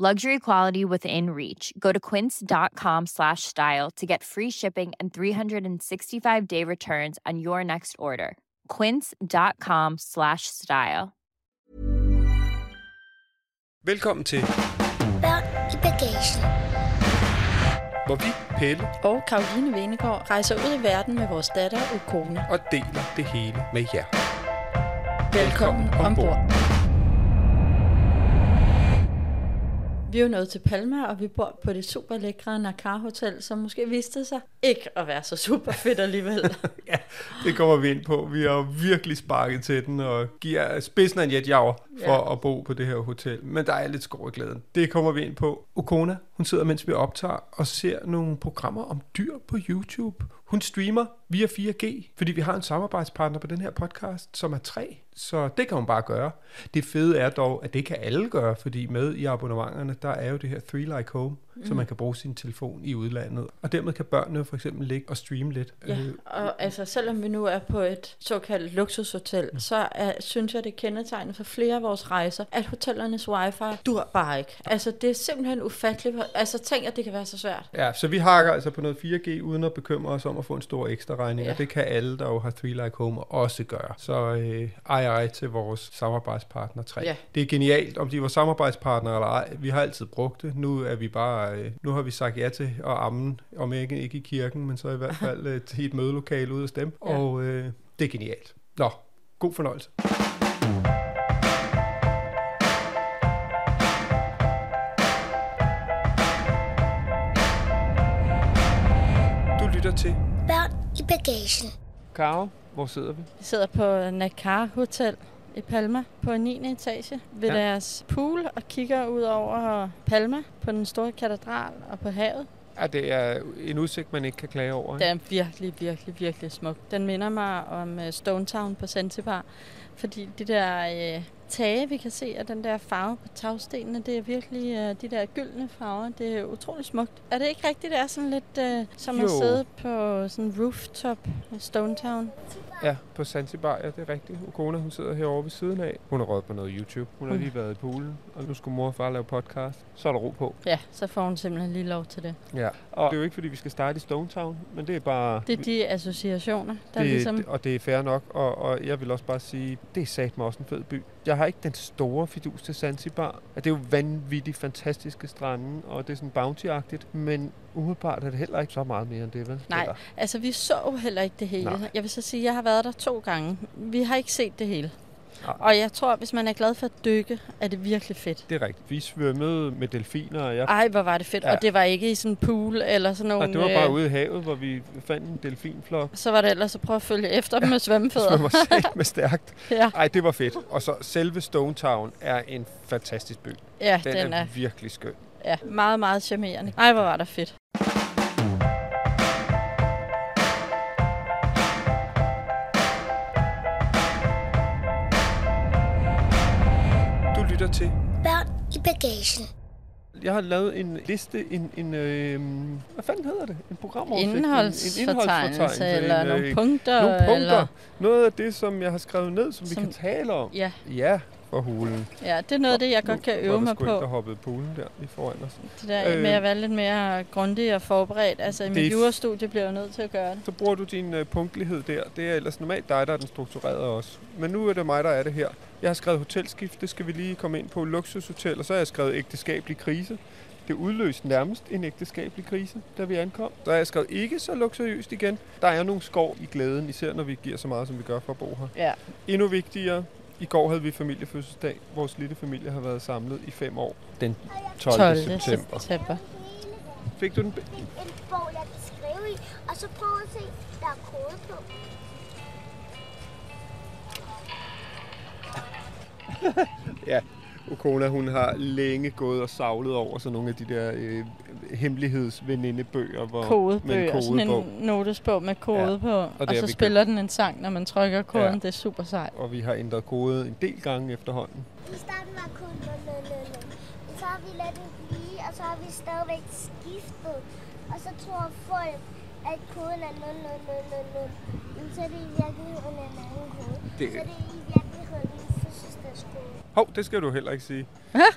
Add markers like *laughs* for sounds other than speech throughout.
Luxury quality within reach. Go to quince.com slash style to get free shipping and 365 day returns on your next order. Quince.com slash style. Velkommen til, Børn i bagagen. hvor vi, Pelle, Og Karoline Venegård rejser ud i verden med vores datter Ukone. og deler det hele med jer. Velkommen ombord. Vi er jo nået til Palma, og vi bor på det super lækre Nakar Hotel, som måske viste sig ikke at være så super fedt alligevel. *laughs* Ja, det kommer vi ind på. Vi har virkelig sparket til den og giver spidsen af en jetjager for Ja. at bo på det her hotel. Men der er lidt skår i glæden. Det kommer vi ind på. Okona, hun sidder, mens vi optager, og ser nogle programmer om dyr på YouTube. Hun streamer via 4G, fordi vi har en samarbejdspartner på den her podcast, som er tre. Så det kan hun bare gøre. Det fede er dog, at det kan alle gøre, fordi med i abonnementerne, der er jo det her Three Like Home, mm. så man kan bruge sin telefon i udlandet. Og dermed kan børnene for eksempel ligge og streame lidt. ja, Øh, og altså, selvom vi nu er på et såkaldt luksushotel, så er, synes jeg, det kendetegnet for flere af vores rejser, at hotellernes wifi dur bare ikke. Altså, det er simpelthen ufatteligt. Altså, tænk, at det kan være så svært. Ja, så vi hakker altså på noget 4G, uden at bekymre os om at få en stor ekstra regning, ja. Og det kan alle, der jo har Three Like Home, også gøre. Så øh, ej ej til vores samarbejdspartner 3. Ja. Det er genialt, om de var samarbejdspartnere eller ej. Vi har altid brugt det. Nu er vi bare, øh, nu har vi sagt ja til at amme, om ikke, ikke i kirken, men så i hvert fald øh, til et mødelokale ude hos dem. Ja. Ja. Og øh, det er genialt. Nå, god fornøjelse. Til Børn i bagagen. Karo. Hvor sidder vi? Vi sidder på Nakar Hotel i Palma på 9. etage ved Ja. deres pool og kigger ud over Palma på den store katedral og på havet. Ja, det er en udsigt, man ikke kan klage over. Den er virkelig, virkelig, virkelig smuk. Den minder mig om øh, Stone Town på Zanzibar, fordi de der øh, tage, vi kan se, af den der farve på tagstenene, det er virkelig øh, de der gyldne farver. Det er utrolig smukt. Er det ikke rigtigt, det er sådan lidt øh, som Jo. at sidde på sådan en rooftop i Stone Town? Ja, på Zanzibar, ja, det er rigtigt. Ukona, hun sidder herovre ved siden af. Hun har røget på noget YouTube. Hun har Mm. lige været i poolen, og nu skulle mor og far lave podcast. Så er der ro på. Ja, så får hun simpelthen lige lov til det. Ja. Og det er jo ikke, fordi vi skal starte i Stone Town, men det er bare... Det er de associationer, der det, ligesom... det, og det er fair nok, og, og jeg vil også bare sige, det er sat mig også en fed by. Jeg har ikke den store fidus til Zanzibar. Det er jo vanvittigt fantastiske strande, og det er sådan bounty-agtigt, men umiddelbart er det heller ikke så meget mere end det, vel? Nej, Eller? altså vi så heller ikke det hele. Nej. Jeg vil så sige, at jeg har været der to gange. Vi har ikke set det hele. Nej. Og jeg tror, hvis man er glad for at dykke, er det virkelig fedt. Det er rigtigt. Vi svømmede med delfiner, og jeg Ej, hvor var det fedt. Ja. Ja. Og det var ikke i sådan en pool eller sådan nogle... Og det var bare øh, ude i havet, hvor vi fandt en delfinflok. Så var det ellers at prøve at følge efter dem med svømmefødder. Svømmer *laughs* med stærkt. ja, Ej, det var fedt. Og så selve Stone Town er en fantastisk by. ja Den, den, er, er virkelig skøn. ja, meget, meget charmerende. Ej, hvor var det fedt. Lytter til... Børn i bagagen. Jeg har lavet en liste, en, en øh, hvad fanden hedder det? En programoversigt? En- Indholdsfortegnelse, en eller øh, nogle punkter. nogle punkter. Eller, Noget af det, som jeg har skrevet ned, som, vi Som- kan tale om. ja, Ja, for hulen. ja, det er noget af det, jeg godt kan øve mig på. der hoppede poolen der lige foran os. Det der Øh, med at være lidt mere grundig og forberedt. Altså i mit jurastudie bliver jeg nødt til at gøre det. Så bruger du din øh, punktlighed der. Det er ellers normalt dig, der er den strukturerede også. Men nu er det mig, der er det her. Jeg har skrevet hotelskift, det skal vi lige komme ind på. Luksushotel, og så har jeg skrevet ægteskabelig krise. Det udløste nærmest en ægteskabelig krise, da vi ankom. Så har jeg skrevet ikke så luksuriøst igen. Der er nogle skår i glæden, især når vi giver så meget, som vi gør for at bo her. Ja. Endnu vigtigere, i går havde vi familiefødselsdag. Vores lille familie har været samlet i fem år. Den 12. 12. september. september. Fik du den? En bog, jeg kan skrive i, og så prøv at se, der er kode på. *laughs* Okona, hun har længe gået og savlet over sådan nogle af de der øh, hemmelighedsvenindebøger. Hvor, Kodebøger, med en sådan kodebog. en notesbog med kode Ja, ja. på, og, og så spiller den en sang, når man trykker koden. Ja. Ja. Det er super sejt. Og vi har ændret kode en del gange efterhånden. I starten var kun 0, 0, 0, 0. Men så har vi ladet det blive, og så har vi stadigvæk skiftet. Og så tror folk, at koden er 0, 0, 0, 0, 0. Men så er det i virkeligheden en anden kode. Det- Så er det i virkeligheden. Hov, det skal du heller ikke sige.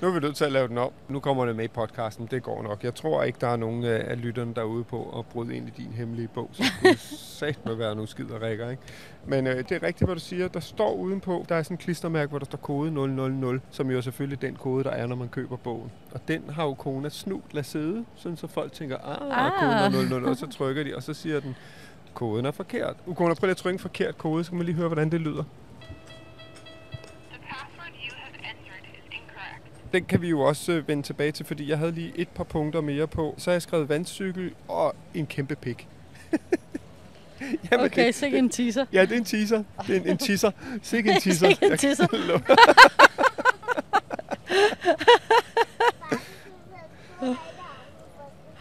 Nu er vi nødt til at lave den om. Nu kommer det med i podcasten. Det går nok. Jeg tror ikke, der er nogen øh, af lytterne derude på at bryde ind i din hemmelige bog. Så *laughs* sat med være nogle skider rækker, ikke? Men øh, det er rigtigt, hvad du siger. Der står udenpå, der er sådan en klistermærke, hvor der står kode 000, som jo er selvfølgelig den kode, der er, når man køber bogen. Og den har jo kona snut lade sidde, sådan så folk tænker, ah, Ah. koden er 00, og så *laughs* trykker de, og så siger den, koden er forkert. Ukona, prøv lige at trykke en forkert kode, så kan man lige høre, hvordan det lyder. Den kan vi jo også øh, vende tilbage til, fordi jeg havde lige et par punkter mere på. Så har jeg skrevet vandcykel og en kæmpe pik. *laughs* Jamen, Okay, det, sikke en teaser. Ja, det er en teaser. Det er en, en teaser. Sikke en *laughs* teaser. Sikke en teaser. *laughs*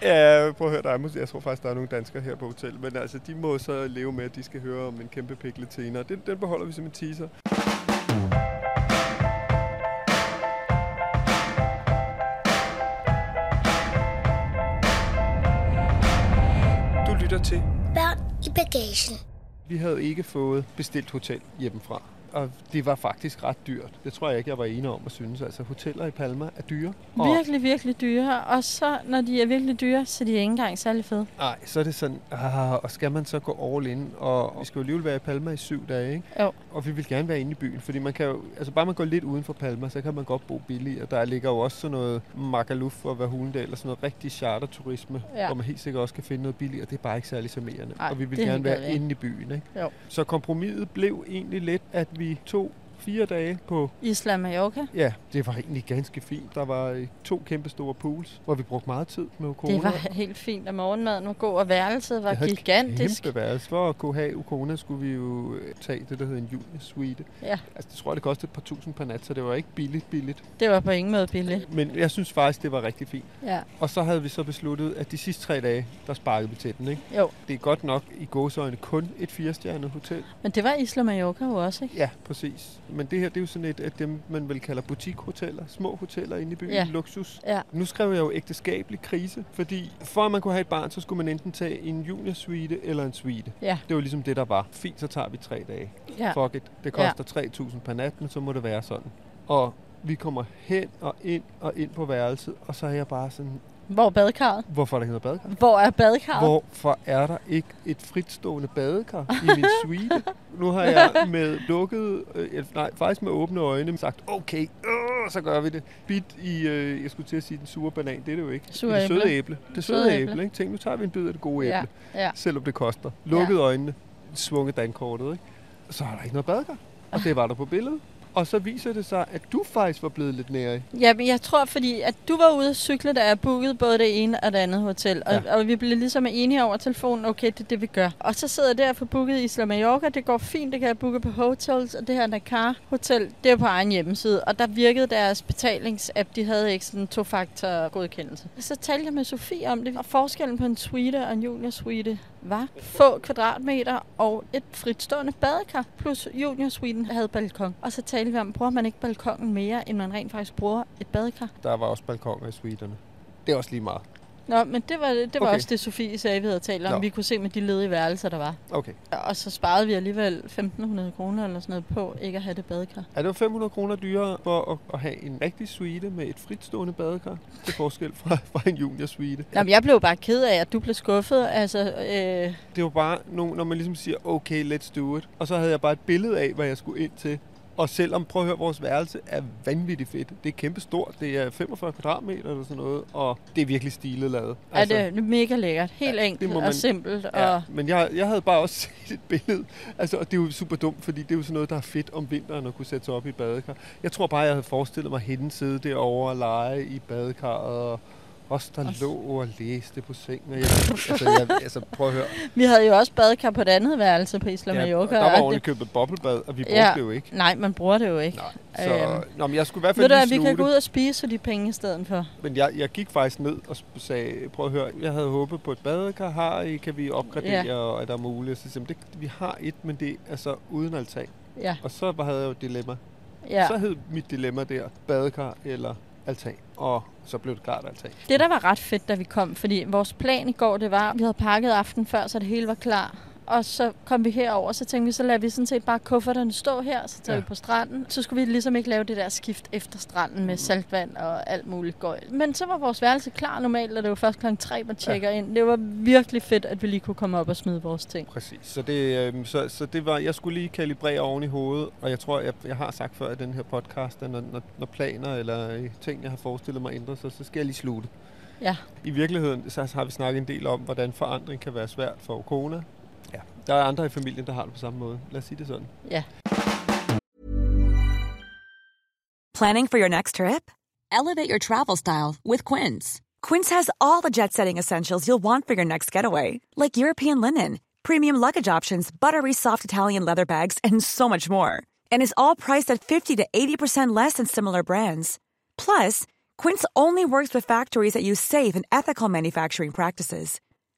Ja, prøv at høre, der er, jeg tror faktisk, der er nogle danskere her på hotel, men altså, de må så leve med, at de skal høre om en kæmpe pik lidt senere. Den, den beholder vi som en teaser. I bagagen. Vi havde ikke fået bestilt hotel hjemmefra. Og det var faktisk ret dyrt. Det tror jeg ikke, jeg var enig om at synes. Altså, hoteller i Palma er dyre. Og, Virkelig, virkelig dyre. Og så, når de er virkelig dyre, så er de ikke engang særlig fede. nej, så er det sådan, ah, og skal man så gå all in? Og vi skal jo alligevel være i Palma i syv dage, ikke? Jo. Og vi vil gerne være inde i byen, fordi man kan jo, altså bare man går lidt uden for Palma, så kan man godt bo billigt. Og der ligger jo også sådan noget Magaluf og Vahundal og sådan noget rigtig charterturisme, Ja. hvor man helt sikkert også kan finde noget billigt, og det er bare ikke særlig charmerende. Nej, og vi vil er gerne være inde i byen, ikke? Jo. Så kompromiset blev egentlig lidt, at vi to fire dage på Isla Mallorca. Ja, det var egentlig ganske fint. Der var øh, to kæmpe store pools, hvor vi brugte meget tid med Ukona. Det var helt fint, og morgenmaden var god, og værelset var Jeg havde et gigantisk. Kæmpe værelse. For at kunne have Ukona, skulle vi jo øh, tage det, der hedder en junior-suite. Ja, Altså, det tror jeg, det kostede et par tusind per nat, så det var ikke billigt, billigt. det var på ingen måde billigt. Men jeg synes faktisk, det var rigtig fint. Ja, Og så havde vi så besluttet, at de sidste tre dage, der sparkede vi til den, ikke? jo. Det er godt nok i gåsøjne kun et firestjernet hotel. Men det var Isla Mallorca jo også, ikke? Ja, præcis. Men det her, det er jo sådan et af dem, man vel kalder butikhoteller. Små hoteller inde i byen. Ja. Luksus. Ja. Nu skrev jeg jo ægteskabelig krise, fordi for at man kunne have et barn, så skulle man enten tage en junior suite eller en suite. Ja, Det var ligesom det, der var. Fint, så tager vi tre dage. ja. Fuck it. Det koster 3.000 per nat, men så må det være sådan. Og vi kommer hen og ind og ind på værelset, og så er jeg bare sådan, Hvor er badekarret? hvorfor er der ikke noget badekar? Hvor er badekarret? Hvorfor er der ikke et fritstående badekar i min *laughs* suite? Nu har jeg med lukket, øh, nej, faktisk med åbne øjne sagt, okay, øh, så gør vi det. Bit i, øh, jeg skulle til at sige den sure banan, det er det jo ikke. Sure det er det søde æble. Det Søde søde æble. æble, ikke? Tænk, nu tager vi en bid af det gode æble, Ja, ja. selvom det koster. Lukket øjnene, svunget dankortet, ikke? Så er der ikke noget badekar. Og det var der på billedet. Og så viser det sig, at du faktisk var blevet lidt nære. Ja, men jeg tror, fordi at du var ude at cykle, da jeg bookede både det ene og det andet hotel. Og, Ja. og vi blev ligesom enige over telefonen, okay, det er det, vi gør. Og så sidder jeg der for booket i Isla Mallorca. Det går fint, det kan jeg booke på hotels. Og det her Dakar Hotel, det er på egen hjemmeside. Og der virkede deres betalingsapp. De havde ikke sådan en to-faktor godkendelse. Så talte jeg med Sofie om det. Og forskellen på en suite og en junior suite var få kvadratmeter og et fritstående badekar. Plus junior Sweden havde balkon. Og så talte vi om, bruger man ikke balkongen mere, end man rent faktisk bruger et badekar? Der var også balkoner i suiterne. Det er også lige meget. Nå, men det var, det var Okay. også det, Sofie sagde, vi havde talt om. Nå. Vi kunne se med de ledige værelser, der var. Okay. Og så sparede vi alligevel 1.500 kroner eller sådan noget på ikke at have det badekar. Er det jo 500 kroner dyrere for at, at have en rigtig suite med et fritstående badekar til forskel fra, *laughs* fra en junior suite? Nå, men jeg blev bare ked af, at du blev skuffet. Altså, øh, Det var bare, når man ligesom siger, okay, let's do it. Og så havde jeg bare et billede af, hvad jeg skulle ind til. Og selvom, prøv at høre, vores værelse er vanvittigt fedt. Det er kæmpe stort. Det er 45 kvadratmeter eller sådan noget. Og det er virkelig stilet lavet. altså, er det mega lækkert. Helt Ja, enkelt man- og simpelt. Ja, Og, men jeg, jeg havde bare også *laughs* set et billede. Altså, og det er jo super dumt, fordi det er jo sådan noget, der er fedt om vinteren at kunne sætte sig op i badekar. Jeg tror bare, jeg havde forestillet mig hende sidde derovre og lege i badekarret og Os, der lå og læste på sengen. og Jeg, altså, jeg, altså, prøv at høre. Vi havde jo også badekar på et andet værelse på Isla Ja, og Mallorca. der var ordentligt det, købet boblebad, og vi brugte Ja. det jo ikke. nej, man bruger det jo ikke. Nej. Så, Øhm, nå, men jeg skulle i hvert fald Ved du, lige at vi kan gå det. ud og spise for de penge i stedet for? Men jeg, jeg gik faktisk ned og sagde, prøv at høre, jeg havde håbet på et badekar. Har I, kan vi opgradere, Ja. og er der muligt? Så jeg, det, vi har et, men det er altså uden altan. Ja. Og så havde jeg jo et dilemma. ja. Så hed mit dilemma der, badekar eller altan. Og så blev det klart altan. Det, der var ret fedt, da vi kom, fordi vores plan i går, det var, at vi havde pakket aften før, så det hele var klar. Og så kom vi herover, så tænkte vi, så lader vi sådan set bare kufferterne stå her, så tager Ja. vi på stranden. Så skulle vi ligesom ikke lave det der skift efter stranden med saltvand og alt muligt gøjl. Men så var vores værelse klar normalt, og det var først klokken 3, man tjekker ja. ind. Det var virkelig fedt, at vi lige kunne komme op og smide vores ting. Præcis. Så det, øhm, så, så det var, jeg skulle lige kalibrere oven i hovedet, og jeg tror, jeg, jeg har sagt før i den her podcast, at når, når, når planer eller øh, ting, jeg har forestillet mig ændrer sig, så skal jeg lige slutte. Ja. I virkeligheden så har vi snakket en del om, hvordan forandring kan være svært for Okona. Ja. Der er andre i familien, der har det på samme måde. Lad os sige det sådan. Ja. Planning for your next trip? Elevate your travel style with Quince. Quince has all the jet setting essentials you'll want for your next getaway, like European linen, premium luggage options, buttery soft Italian leather bags, and so much more. And is all priced at 50 to 80% less than similar brands. Plus, Quince only works with factories that use safe and ethical manufacturing practices.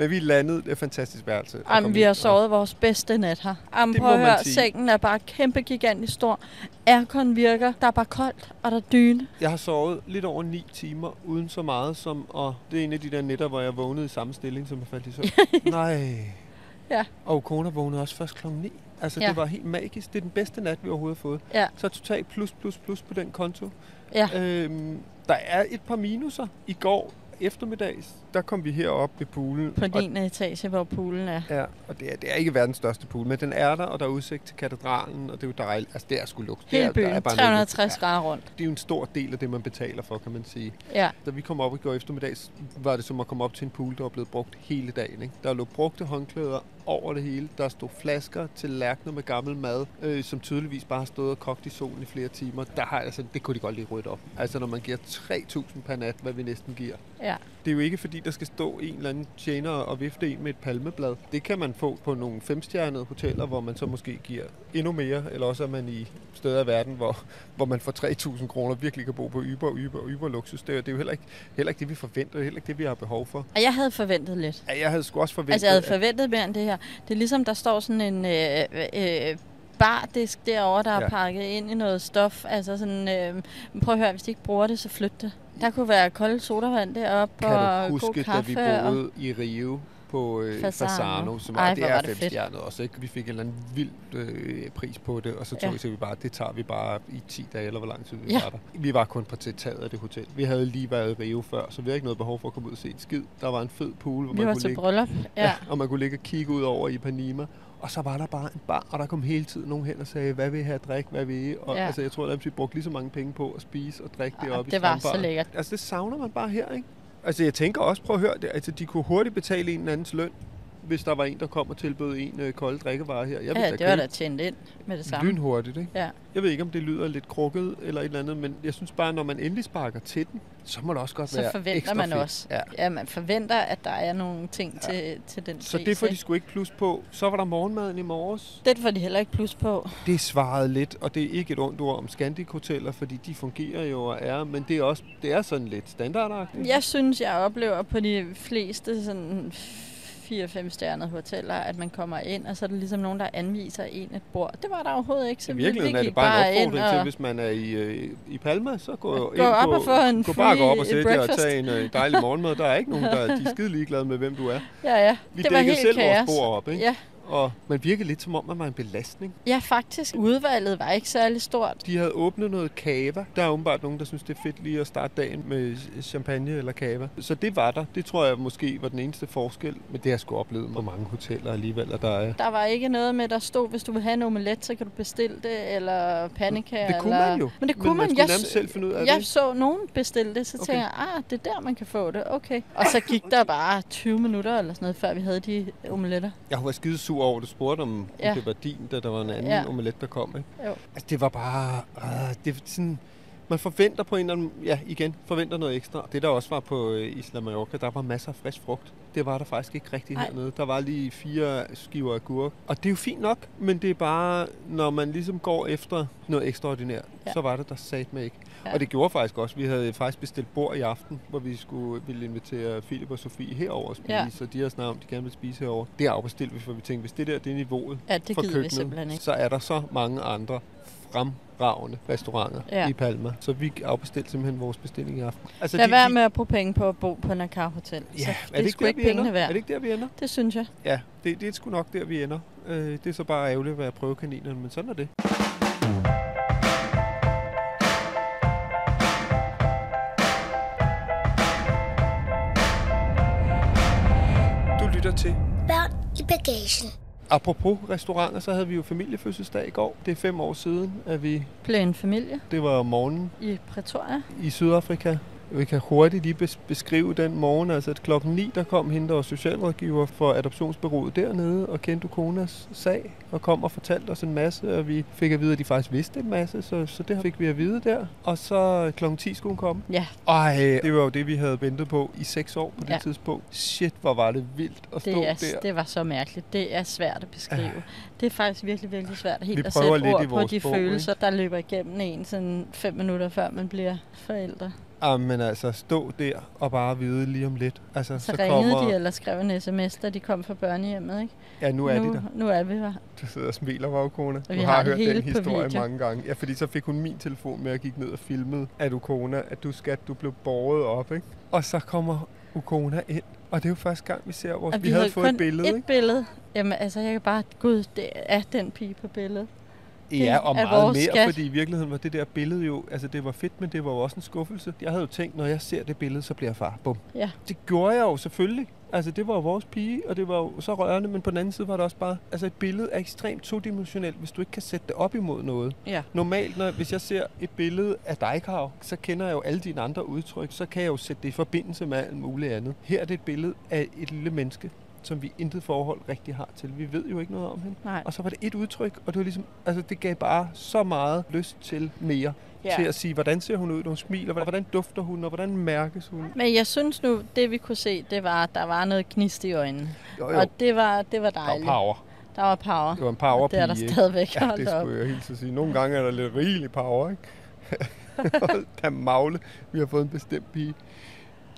Men vi landede et fantastisk værelse. Jamen, vi har og- sovet vores bedste nat her. Jamen, Det prøv at høre, sengen er bare kæmpe gigantisk stor. Aircon virker, der er bare koldt, og der er dyne. Jeg har sovet lidt over 9 timer, uden så meget som... Og det er en af de der nætter, hvor jeg vågnede i samme stilling, som jeg faldt i søvn. *laughs* Nej. Ja. Og kona vågnede også først klokken 9. Altså. Ja. det var helt magisk. Det er den bedste nat, vi overhovedet har fået. Ja. Så totalt plus, plus, plus på den konto. Ja. Øhm, der er et par minuser. I går eftermiddags, der kom vi herop ved poolen. På og, din etage, hvor poolen er. Ja, og det er, det er ikke verdens største pool, men den er der, og der er udsigt til katedralen, og det er jo dejligt. Altså, det er sgu luks. Hele der byen, er bare noget luks. 360 grader rundt. Det er jo en stor del af det, man betaler for, kan man sige. Ja. Da vi kom op i går eftermiddags, var det som at komme op til en pool, der var blevet brugt hele dagen. Ikke? Der lå brugte håndklæder over det hele. Der stod flasker til lærkner med gammel mad, øh, som tydeligvis bare har stået og kogt i solen i flere timer. Der har, altså, det kunne de godt lige rydde op. Altså når man giver 3.000 per nat, hvad vi næsten giver. Ja. Det er jo ikke fordi, der skal stå en eller anden tjener og vifte en med et palmeblad. Det kan man få på nogle femstjernede hoteller, hvor man så måske giver endnu mere, eller også er man i steder af verden, hvor, hvor man for 3.000 kroner virkelig kan bo på yber, yber, yber luksus. Det er, det er jo heller ikke, heller ikke det, vi forventer, det er heller ikke det, vi har behov for. Og jeg havde forventet lidt. Ja, jeg havde sgu også forventet, Altså, jeg havde forventet mere end det her. Det er ligesom, der står sådan en øh, øh, bardisk derovre, der er Ja. pakket ind i noget stof. Altså sådan, øh, prøv at høre, hvis de ikke bruger det, så flyt det. Der kunne være kold sodavand deroppe Kan og du god huske, da vi kaffe. og... boede i Rio på øh, Fasano. Fasano, som Ej, det er det femstjernet også, ikke? Vi fik en eller anden vild øh, pris på det, og så tog Ja. vi bare, det tager vi bare i 10 dage, eller hvor lang tid vi Ja. var der. Vi var kun på taget af det hotel. Vi havde lige været i Rio før, så vi havde ikke noget behov for at komme ud og se en skid. Der var en fed pool, hvor Vi man var kunne til ligge, bryllup. Ja. ja. og man kunne ligge og kigge ud over i Panima. Og så var der bare en bar, og der kom hele tiden nogen hen og sagde, hvad vil I have at drikke, hvad vil I? Og Ja. altså, jeg tror, at vi brugte lige så mange penge på at spise og drikke det Ja, op i det var så lækkert. Altså, det savner man bare her, ikke? Altså, jeg tænker også, prøv at høre, det, altså, de kunne hurtigt betale en eller andens løn, hvis der var en, der kom og tilbød en øh, kolde drikkevarer her. Jeg Ja, da det var købe da tjent ind med det samme. Lynhurtigt, ikke? Ja. Jeg ved ikke, om det lyder lidt krukket eller et eller andet, men jeg synes bare, når man endelig sparker til den, så må det også godt Så være forventer ekstra man fedt. også. Ja. Ja, man forventer, at der er nogle ting Ja. til, til den Så pris, det får de ikke? sgu ikke plus på. Så var der morgenmaden i morges. Det får de heller ikke plus på. Det svarede lidt, og det er ikke et ondt ord om Scandic Hoteller, fordi de fungerer jo og er, men det er også det er sådan lidt standardagtigt. Jeg synes, jeg oplever på de fleste sådan 4-5 stjernede hoteller, at man kommer ind, og så er der ligesom nogen, der anviser en et bord. Det var der overhovedet ikke, så I vi, virkeligheden vi er det bare en opfordring ind til, og- hvis man er i, øh, i Palma, så gå, Gå ind op på, og få en gå bare gå op og sætte og tage en øh, dejlig morgenmad. Der er ikke nogen, der *laughs* de er skide ligeglade med, hvem du er. Ja, ja. Vi det var helt selv kaos. vores bord op, ikke? Ja. Og man virkede lidt som om, at man var en belastning. ja, faktisk. Udvalget var ikke særlig stort. De havde åbnet noget kava. Der er åbenbart nogen, der synes, det er fedt lige at starte dagen med champagne eller kava. Så det var der. Det tror jeg måske var den eneste forskel. Men det har jeg sgu oplevet på mange hoteller alligevel, at der er... Der var ikke noget med, der stod, hvis du vil have en omelet, så kan du bestille det, eller panika. Det kunne eller... man jo. Men det Men kunne man man. skulle Jeg, selv finde ud af jeg det. så nogen bestille det, så Okay. tænkte jeg, ah, det er der, man kan få det. Okay. Og så gik der bare 20 minutter eller sådan noget, før vi havde de omeletter. Jeg var skide sur over, at du spurgte, om, Ja. om det var din, da der var en anden Ja. omelet, der kom. Ikke? Jo. Altså, det var bare... Øh, det er sådan, man forventer på en eller anden... Ja, igen, forventer noget ekstra. Det der også var på øh, Isla Mallorca, der var masser af frisk frugt. Det var der faktisk ikke rigtigt Nej. hernede. Der var lige fire skiver af gurk. Og det er jo fint nok, men det er bare, når man ligesom går efter noget ekstraordinært, Ja. så var det der sat med ikke. Ja. Og det gjorde faktisk også. Vi havde faktisk bestilt bord i aften, hvor vi skulle ville invitere Philip og Sofie herover at spise. Ja. Så de har snakket om, de gerne vil spise herover. Det afbestilte vi, for vi tænkte, hvis det der det er niveauet Ja, det for vi køkkenet, ikke. så er der så mange andre fremragende restauranter Ja. i Palma. Så vi afbestilte simpelthen vores bestilling i aften. Altså, Lad være med at bruge penge på at bo på Nakar Hotel. Ja, så er det det ikke der, ikke vi pengene ender? værd. Er det ikke der, vi ender? Det synes jeg. Ja, det, det er sgu nok der, vi ender. Øh, det er så bare ærgerligt at være prøvekaninerne, men sådan er det. Du lytter til Børn i bagagen. Apropos restauranter, så havde vi jo familiefødselsdag i går. Det er fem år siden, at vi... Blev en familie Det var om morgenen i Pretoria. i Sydafrika. Vi kan hurtigt lige bes- beskrive den morgen. Altså at klokken 9, der kom hende, der var socialrådgiver for adoptionsbyrået dernede, og kendte Konas sag, og kom og fortalte os en masse, og vi fik at vide, at de faktisk vidste en masse, så, så det fik vi at vide der. Og så klokken 10 skulle hun komme. Ja, Ej, det var jo det, vi havde ventet på i seks år på det Ja. tidspunkt. Shit, hvor var det vildt at stå det, er, der. det var så mærkeligt. Det er svært at beskrive. Det er faktisk virkelig, virkelig svært helt Vi at sætte ord på de bog, følelser, der løber igennem en sådan fem minutter før man bliver forældre. Ah, men altså, stå der og bare vide lige om lidt. Altså, Så, så, ringede kommer... de eller skrev en sms, da de kom fra børnehjemmet, ikke? Ja, nu er nu, de der. Nu er vi her. Du sidder og smiler. Og Du har, har hørt den historie video. mange gange. Ja, fordi så fik hun min telefon med og gik ned og filmede at Ukona, at du skat, du blev båret op, ikke? Og så kommer Ukona ind. Og det er jo første gang, vi ser. Og Vi, vi havde fået et billede, et ikke? billede. Jamen, altså, jeg kan bare... Gud, det er den pige på billedet. Ja, og meget mere, skat. fordi i virkeligheden var det der billede jo... Altså, det var fedt, men det var jo også en skuffelse. Jeg havde jo tænkt, når jeg ser det billede, så bliver jeg far. Bum. Ja. Det gjorde jeg jo selvfølgelig. Altså, det var jo vores pige, og det var jo så rørende, men på den anden side var det også bare... Altså, et billede er ekstremt todimensionelt, hvis du ikke kan sætte det op imod noget. Ja. Normalt, når, hvis jeg ser et billede af dig, Karo, så kender jeg jo alle dine andre udtryk, så kan jeg jo sætte det i forbindelse med alt muligt andet. Her er det et billede af et lille menneske, som vi intet forhold rigtig har til. Vi ved jo ikke noget om hende. Nej. Og så var det et udtryk, og det var ligesom, altså det gav bare så meget lyst til mere. Ja. Til at sige, hvordan ser hun ud, når hun smiler, hvordan dufter hun, og hvordan mærkes hun. Men jeg synes nu, det vi kunne se, det var, at der var noget gnist i øjnene. Jo, jo. Og det var, det var Der var dejligt. power. Der var power. Det var en power det er der stadigvæk. Ja, det da op. skulle jeg helt så sige. Nogle gange er der lidt rigelig power, ikke? *laughs* Da magle. Vi har fået en bestemt pige.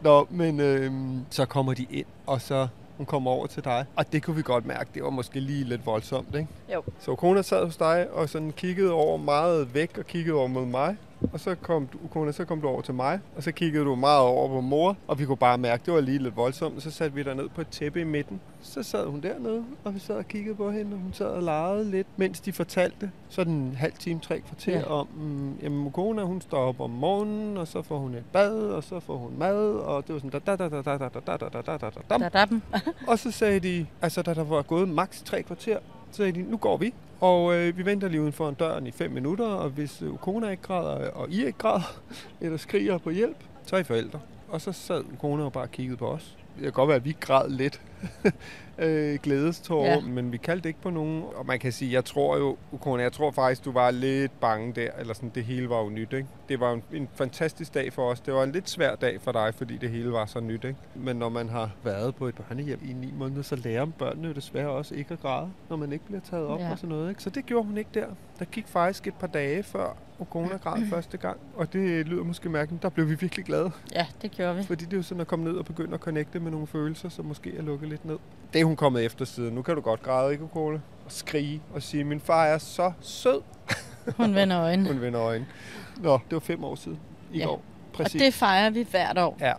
Nå, men øhm, så kommer de ind, og så hun kommer over til dig. Og det kunne vi godt mærke, det var måske lige lidt voldsomt, ikke? Jo. Så kona sad hos dig og sådan kiggede over meget væk og kiggede over mod mig. Og så kom, du, kona, så kom du over til mig, og så kiggede du meget over på mor. Og vi kunne bare mærke, det var lige lidt voldsomt. Og så satte vi der ned på et tæppe i midten. Så sad hun dernede, og vi sad og kiggede på hende, og hun sad og legede lidt, mens de fortalte sådan en halv time, tre kvarter Ja. om, mm, jamen kona, hun står op om morgenen, og så får hun et bad, og så får hun mad, og det var sådan da da da da da da da da da da da da da er og så sagde de, altså da der var gået maks tre kvarter, så sagde de, nu går vi. Og øh, vi venter lige uden for døren i 5 minutter, og hvis øh, kona ikke græder, øh, og I ikke græder, *laughs* eller skriger på hjælp, så er I forældre. Og så sad kona og bare kiggede på os. Det kan godt være, at vi græd lidt *laughs* glædestårer, Ja. men vi kaldte ikke på nogen. Og man kan sige, jeg tror jo, Ukona, jeg tror faktisk, du var lidt bange der, eller sådan, det hele var jo nyt, ikke? Det var en, en fantastisk dag for os. Det var en lidt svær dag for dig, fordi det hele var så nyt, ikke? Men når man har været på et børnehjem i ni måneder, så lærer børnene jo desværre også ikke at græde, når man ikke bliver taget op Ja. og sådan noget, ikke? Så det gjorde hun ikke der. Der gik faktisk et par dage før, og kone græd *clears throat* første gang, og det lyder måske mærkeligt. Der blev vi virkelig glade, Ja, det gjorde vi. fordi det er jo sådan at komme ned og begynde at connecte med nogle følelser, som måske er lukket lidt ned. Det er hun kommet efter siden. Nu kan du godt græde, ikke, Kone? Og skrige og sige, min far er så sød. *laughs* Hun vender øjnene. Hun vender øjnene. Nå, det var fem år siden i Ja. går. Og Præcis. det fejrer vi hvert år. Ja.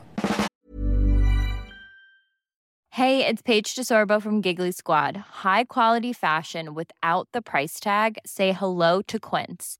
Hey, it's Paige DeSorbo from Giggly Squad. High quality fashion without the price tag. Say hello to Quince.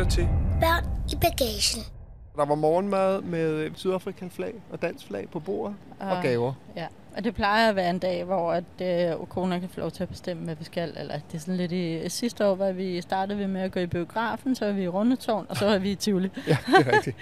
Lytter til. Børn i bagagen. Der var morgenmad med Sydafrika-flag og dansk flag på bordet og Ah. gaver. Ja, og det plejer at være en dag, hvor at, øh, Okona kan få lov til at bestemme, hvad vi skal. Eller det er sådan lidt i... Sidste år var vi startede vi med at gå i biografen, så var vi i Rundetårn, og så var vi i Tivoli. *laughs* Ja, det er rigtigt.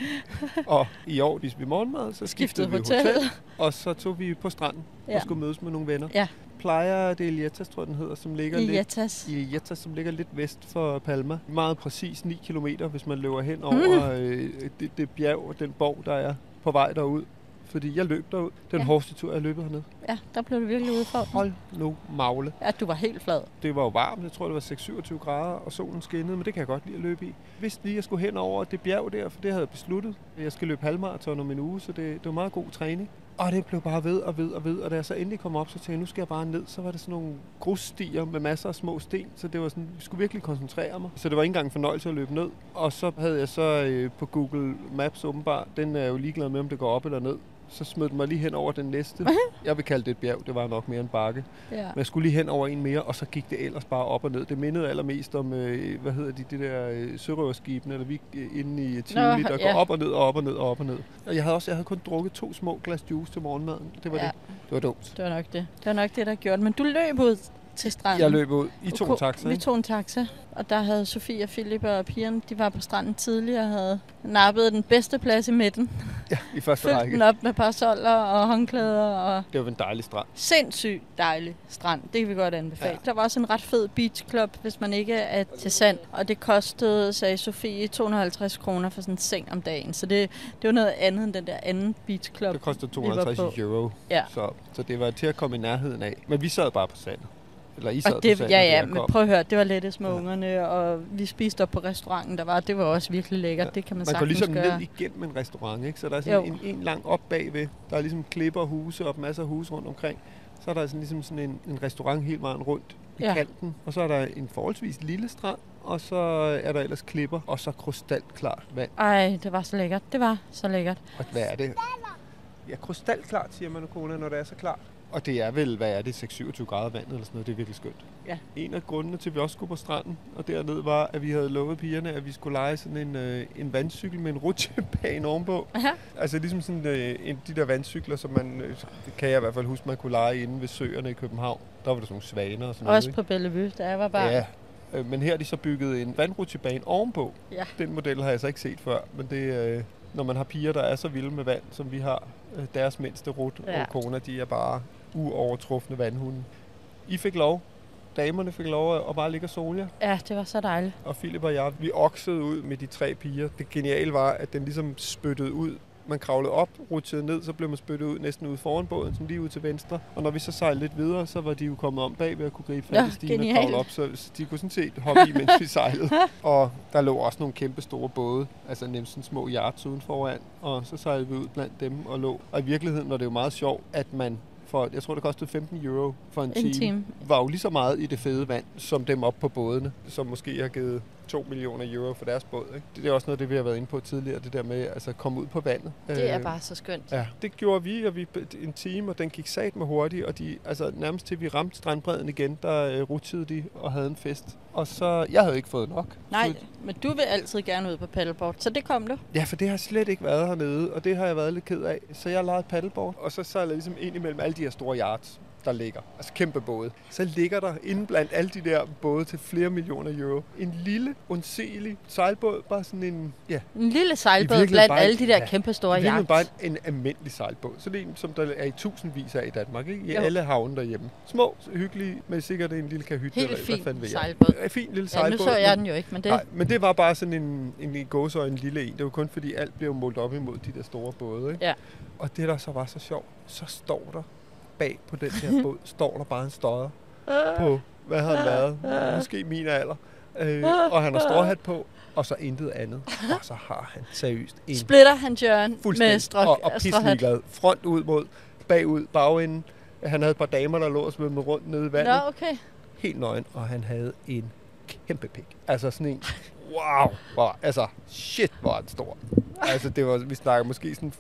og i år spiste vi morgenmad, så skiftede vi hotel. hotel. Og så tog vi på stranden. Ja. og skulle mødes med nogle venner. Ja. Plejer det Elietas, tror jeg, den hedder, som ligger I lidt... Jetas. I Jetas, som ligger lidt vest for Palma. Meget præcis 9 km, hvis man løber hen over øh, det, det bjerg og den borg, der er på vej derud. Fordi jeg løb derud. Den Ja. hårdeste tur, jeg løbet hernede. Ja, der blev du virkelig udfordret. Hold nu magle. Ja, du var helt flad. Det var jo varmt, jeg tror det var 6-27 grader, og solen skinnede, men det kan jeg godt lide at løbe i. Vidste lige, jeg skulle hen over det bjerg der, for det havde jeg besluttet. Jeg skal løbe halvmarathon om en uge, så det, det var meget god træning. Og det blev bare ved og ved og ved, og da jeg så endelig kom op, så tænkte jeg, nu skal jeg bare ned. Så var det sådan nogle grusstier med masser af små sten, så det var sådan, jeg skulle virkelig koncentrere mig. Så det var ikke engang en fornøjelse at løbe ned. Og så havde jeg så øh, på Google Maps åbenbart, den er jo ligeglad med, om det går op eller ned. Så smed den mig lige hen over den næste. *laughs* Jeg vil kalde det et bjerg, det var nok mere en bakke. Ja. Men jeg skulle lige hen over en mere, og så gik det ellers bare op og ned. Det mindede allermest om, øh, hvad hedder de, det der øh, sørøverskibene, eller vi øh, inde i Tivoli, der ja. går op og ned og op og ned og op og ned. Og jeg havde også jeg havde kun drukket to små glas juice til morgenmaden. Det var Ja. det. Det var dumt. Det var nok det. Det var nok det, der gjorde det. Men du løb ud til stranden. Jeg løb ud. I to en taxa, Vi tog en taxa, og der havde Sofie og Philip og pigerne, de var på stranden tidligere og havde nappet den bedste plads i midten. Ja, i første Fyldt række. den op med parasoller og håndklæder og Det var en dejlig strand. sindssygt dejlig strand. Det kan vi godt anbefale. Ja. Der var også en ret fed beach club, hvis man ikke er til sand. Og det kostede, sagde Sofie, 250 kroner for sådan en seng om dagen. Så det, det var noget andet end den der anden beach club. Det kostede vi var 250 på. euro. Ja. Så, så det var til at komme i nærheden af. Men vi sad bare på sandet. Eller I sad Og det, på ja, ja, men prøv at høre, det var lettest med ungerne, og vi spiste op på restauranten, der var. Det var også virkelig lækkert. Ja. Det kan man, Man går sagtens ligesom gøre. ned igennem en restaurant, ikke? Så der er sådan Jo. en, en lang op bagved. Der er ligesom klipper, huse og masser af huse rundt omkring. Så er der sådan ligesom sådan en, en restaurant hele vejen rundt i Ja. kanten. Og så er der en forholdsvis lille strand. Og så er der ellers klipper. Og så krystalklart vand. Ej, det var så lækkert. Det var så lækkert. Og hvad er det? Ja, krystalklart, siger man, Kona, når det er så klart. Og det er vel, hvad er det, 6-27 grader vand eller sådan noget. Det er virkelig skønt. Ja. En af grundene til, at vi også skulle på stranden og derned, var, at vi havde lovet pigerne, at vi skulle lege sådan en, øh, en vandcykel med en rutsjebane ovenpå. Ja. Altså ligesom sådan øh, en, de der vandcykler, som man, øh, kan jeg i hvert fald huske, man kunne lege inde ved søerne i København. Der var der sådan nogle svaner og sådan noget. Også på Bellevue, da jeg var barn. Ja, øh, men her har de så bygget en vandrutsjebane ovenpå. Ja. Den model har jeg så ikke set før, men det, øh, når man har piger, der er så vilde med vand, som vi har, øh, deres mindste rut Ja. og kona, de er bare uovertrufne vandhunde. I fik lov. Damerne fik lov at- bare ligge og sole jer. ja, det var så dejligt. Og Philip og jeg, vi oksede ud med de tre piger. Det geniale var, at den ligesom spyttede ud. Man kravlede op, rutsjede ned, så blev man spyttet ud næsten ude foran båden, sådan lige ud til venstre. Og når vi så sejlede lidt videre, så var de jo kommet om bag ved at kunne gribe fat i stigen og kravle op, så, de kunne sådan set hoppe i, mens vi sejlede. *laughs* Og der lå også nogle kæmpe store både, altså nemlig sådan små yachts uden foran. Og så sejlede vi ud blandt dem og lå. Og i virkeligheden var det jo meget sjovt, at man for, jeg tror det kostede 15 euro for en, En time. var jo lige så meget i det fede vand, som dem op på bådene, som måske har givet 2 millioner euro for deres båd. Ikke? Det er også noget af det, vi har været inde på tidligere, det der med altså, at komme ud på vandet. Det er Øh, bare så skønt. Ja, det gjorde vi, og vi en time, og den gik sat med hurtigt, og de, altså, nærmest til vi ramte strandbredden igen, der øh, rutsede de og havde en fest. Og så, jeg havde ikke fået nok. Nej, Så, men du vil altid gerne ud på paddleboard, så det kom du. ja, for det har slet ikke været hernede, og det har jeg været lidt ked af. Så jeg lejede paddleboard, og så sejlede jeg ligesom ind imellem alle de her store yachts der ligger. Altså kæmpe både. Så ligger der inde blandt alle de der både til flere millioner euro. En lille, undselig sejlbåd. Bare sådan en, ja, En lille sejlbåd blandt bare alle en- de der ja, kæmpe store yachts. bare en, en almindelig sejlbåd. Sådan en, som der er i tusindvis af i Danmark. Ikke? I Jo. alle havne derhjemme. Små, hyggelige, med sikkert en lille kahyt. Helt hvad fin jeg. sejlbåd. En fin lille Ja, sejlbåd. nu så jeg men- den jo ikke, men det... Nej, men det var bare sådan en, en, en gåsøjne lille en. Det var kun fordi alt blev målt op imod de der store både. Ikke? Ja. Og det der så var så sjovt, så står der bag på den her *laughs* båd, står der bare en støder på, hvad han været? Måske min alder. Øh, og han har stråhat på, og så intet andet. Og så har han seriøst en Splitter han Jørgen med strøk, og, og stråhat. pisseligeglad. Front ud mod, bagud, bagenden. Han havde et par damer, der lå og svømmede rundt nede i vandet. Nå, okay. Helt nøgen, og han havde en kæmpe pik. Altså sådan en, wow, hvor, altså shit, hvor er den stor. Altså det var, vi snakker måske sådan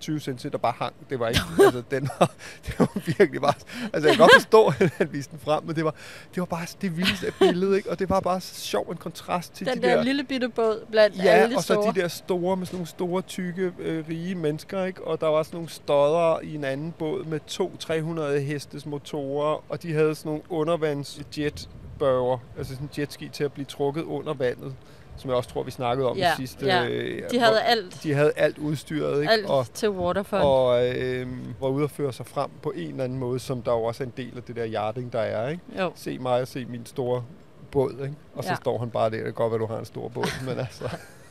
15-20 cm, der bare hang. Det var ikke, *laughs* altså den var, *laughs* det var virkelig bare, altså jeg kan godt forstå, *laughs* at han viste den frem, men det var, det var bare det vildeste billede, ikke? Og det var bare så sjov en kontrast til Den de der, der lille bitte båd blandt Ja, alle de og så store. de der store, med sådan nogle store, tykke, øh, rige mennesker, ikke? Og der var sådan nogle stodder i en anden båd med to 300 hestes motorer, og de havde sådan nogle undervands jetbørger, altså sådan jetski til at blive trukket under vandet, som jeg også tror, vi snakkede om Ja, i sidste... ja. øh, De havde alt, de havde alt udstyret, ikke? alt Og, til Waterfund. og øh, var ude at føre sig frem på en eller anden måde, som der jo også er en del af det der yachting, der er, ikke? Jo. Se mig og se min store båd, ikke? Og så Ja. står han bare der. Det kan godt være, du har en stor båd, men altså...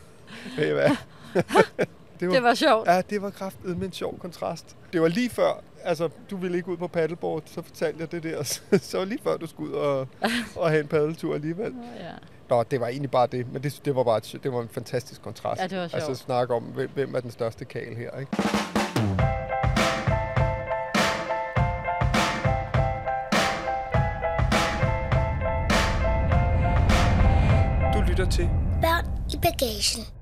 *laughs* ved I hvad? *laughs* det, Det var sjovt. Ja, det var kraftet med en sjov kontrast. Det var lige før, altså du ville ikke ud på paddleboard, så fortalte jeg det der. *laughs* Så var lige før, du skulle ud og, og have en paddeltur alligevel. Ja. Nå, det var egentlig bare det, men det, det var bare et, det var en fantastisk kontrast. Ja, det var Altså sjovt. snakke om, hvem, hvem er den største kal her, ikke? Du lytter til Børn i bagagen.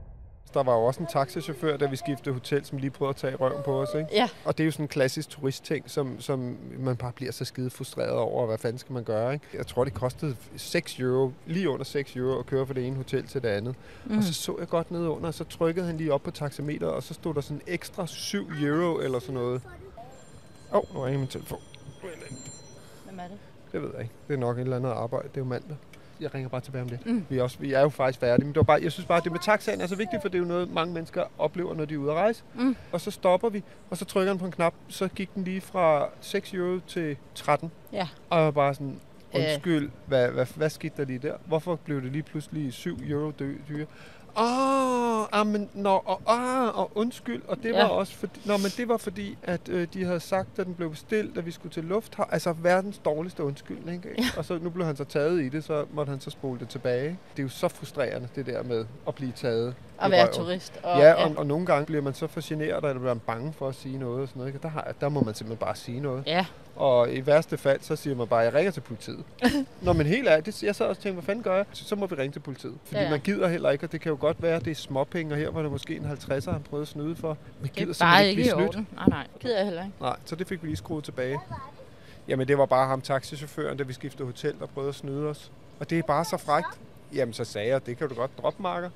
Der var jo også en taxichauffør, da vi skiftede hotel, som lige prøvede at tage røven på os, ikke? Ja. Og det er jo sådan en klassisk turistting, som, som man bare bliver så skide frustreret over, hvad fanden skal man gøre, ikke? Jeg tror, det kostede 6 euro, lige under 6 euro, at køre fra det ene hotel til det andet. Mm. Og så så jeg godt ned under, og så trykkede han lige op på taxameter, og så stod der sådan ekstra 7 euro eller sådan noget. Åh, oh, nu ringer min telefon. Hvem er det? Det ved jeg ikke. Det er nok et eller andet arbejde. Det er jo mandag. Jeg ringer bare tilbage om det. Mm. Vi, er også, vi er jo faktisk færdige. Men det var bare, jeg synes bare, at det med taxaen er så vigtigt, for det er jo noget, mange mennesker oplever, når de er ude at rejse. Mm. Og så stopper vi, og så trykker han på en knap. Så gik den lige fra 6 euro til 13. Ja. Og jeg var bare sådan, Øh. undskyld, hvad, hvad, hvad skete der lige der? Hvorfor blev det lige pludselig 7 euro dy- dyre? Åh, ah, men, nå, og, ah, og undskyld, og det Ja. var også fordi, nå, men det var fordi, at øh, de havde sagt, at den blev bestilt, at vi skulle til lufthavn. Altså verdens dårligste undskyldning. Ikke? Ja. Og så nu blev han så taget i det, så måtte han så spole det tilbage. Det er jo så frustrerende, det der med at blive taget At være røven. turist. Og, Ja, og, og nogle gange bliver man så for generet, eller bliver man bange for at sige noget og sådan noget. ikke? Der, har, der må man simpelthen bare sige noget. ja. Og i værste fald, så siger man bare, jeg ringer til politiet. *laughs* Nå, men helt ærligt, det, jeg sad også og tænkte, hvad fanden gør jeg? Så, så må vi ringe til politiet. Fordi Ja, ja, man gider heller ikke, og det kan jo godt være, at det er småpenge, og her var det måske en 50'er, han prøvede at snyde for. Men Det gider er simpelthen bare ikke blive snydt. Nej, nej. Gider jeg heller ikke. Nej, så det fik vi lige skruet tilbage. Jamen, det var bare ham, taxichaufføren, da vi skiftede hotel, der prøvede at snyde os. Og det er bare så frægt. Jamen, så sagde jeg, det kan du godt droppe, Marker.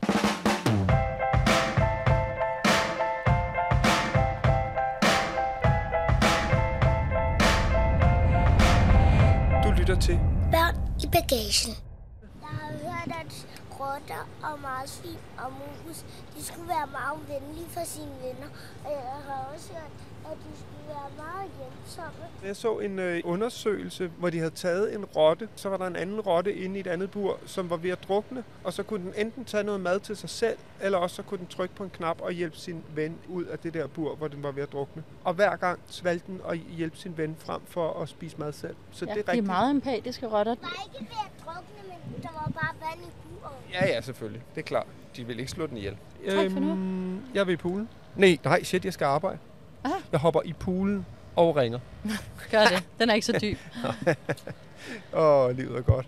Bagagen. Jeg har hørt, at rotter og marsvin og mus, de skulle være meget venlige for sine venner. Og jeg har også hørt, at de skulle være meget hjælpsomme. Jeg så en øh, undersøgelse, hvor de havde taget en rotte, så var der en anden rotte inde i et andet bur, som var ved at drukne, og så kunne den enten tage noget mad til sig selv, eller også så kunne den trykke på en knap og hjælpe sin ven ud af det der bur, hvor den var ved at drukne. Og hver gang svalgte den og hjælpe sin ven frem for at spise mad selv. Så Ja, det er de er meget empatiske rotter. Det var ikke ved at drukne, men der var bare vand i buret. Ja, ja, selvfølgelig. Det er klart. De vil ikke slå den ihjel. Tak for nu. Øhm, jeg vil i poolen. Nej, nej, shit, jeg skal arbejde. Ah. Jeg hopper i poolen og ringer. *laughs* Gør det. Den er ikke så dyb. *laughs* Åh, oh, livet er godt.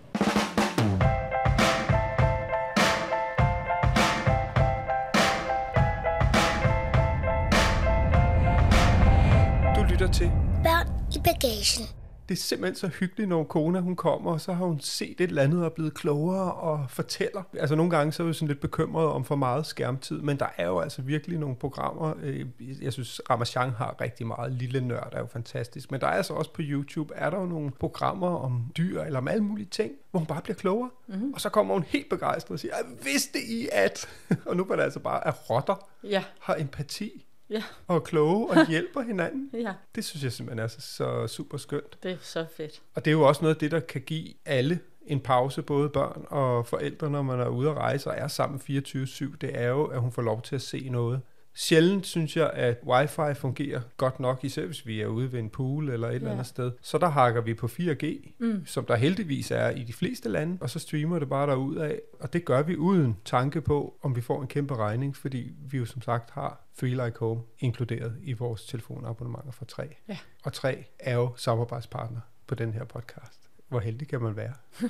lytter til Børn i bagagen det er simpelthen så hyggeligt, når kona hun kommer, og så har hun set et eller andet og er blevet klogere og fortæller. Altså nogle gange så er vi sådan lidt bekymret om for meget skærmtid, men der er jo altså virkelig nogle programmer. øh, Jeg synes, Ramachan har rigtig meget. Lille Nørd er jo fantastisk. Men der er altså også på YouTube, er der jo nogle programmer om dyr eller om alle mulige ting, hvor hun bare bliver klogere. Mm-hmm. Og så kommer hun helt begejstret og siger, jeg vidste I at... *laughs* og nu var det altså bare, at rotter Ja, har empati ja, og kloge og *laughs* hjælper hinanden. ja. Det synes jeg simpelthen er så, så super skønt. Det er så fedt. Og det er jo også noget af det, der kan give alle en pause, både børn og forældre, når man er ude at rejse og er sammen 24-7. Det er jo, at hun får lov til at se noget. Sjældent synes jeg, at wifi fungerer godt nok, især hvis vi er ude ved en pool eller et ja. eller andet sted. Så der hakker vi på 4G, mm. som der heldigvis er i de fleste lande, og så streamer det bare af. Og det gør vi uden tanke på, om vi får en kæmpe regning, fordi vi jo som sagt har Free Like Home inkluderet i vores telefonabonnementer for 3. Ja. Og 3 er jo samarbejdspartner på den her podcast. Hvor heldig kan man være? *laughs*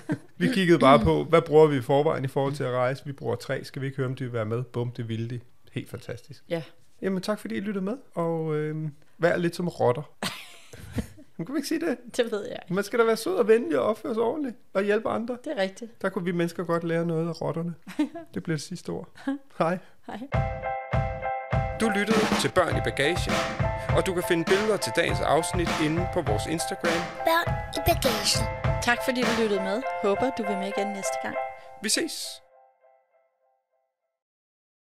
*laughs* Vi kiggede bare på, *clears throat* hvad bruger vi i forvejen i forhold til at rejse? Vi bruger 3. Skal vi ikke høre, om de vil være med? Bum, det ville de. Helt fantastisk. ja. Jamen tak fordi I lyttede med, og øh, vær lidt som rotter. *laughs* Man kan ikke sige det? Det ved jeg ikke. Man skal da være sød og venlig og opføre sig ordentligt og hjælpe andre. Det er rigtigt. Der kunne vi mennesker godt lære noget af rotterne. *laughs* Det bliver det sidste ord. *laughs* Hej. Hej. Du lyttede til Børn i Bagagen, og du kan finde billeder til dagens afsnit inde på vores Instagram. Børn i bagagen. Tak fordi du lyttede med. Håber, du vil med igen næste gang. Vi ses!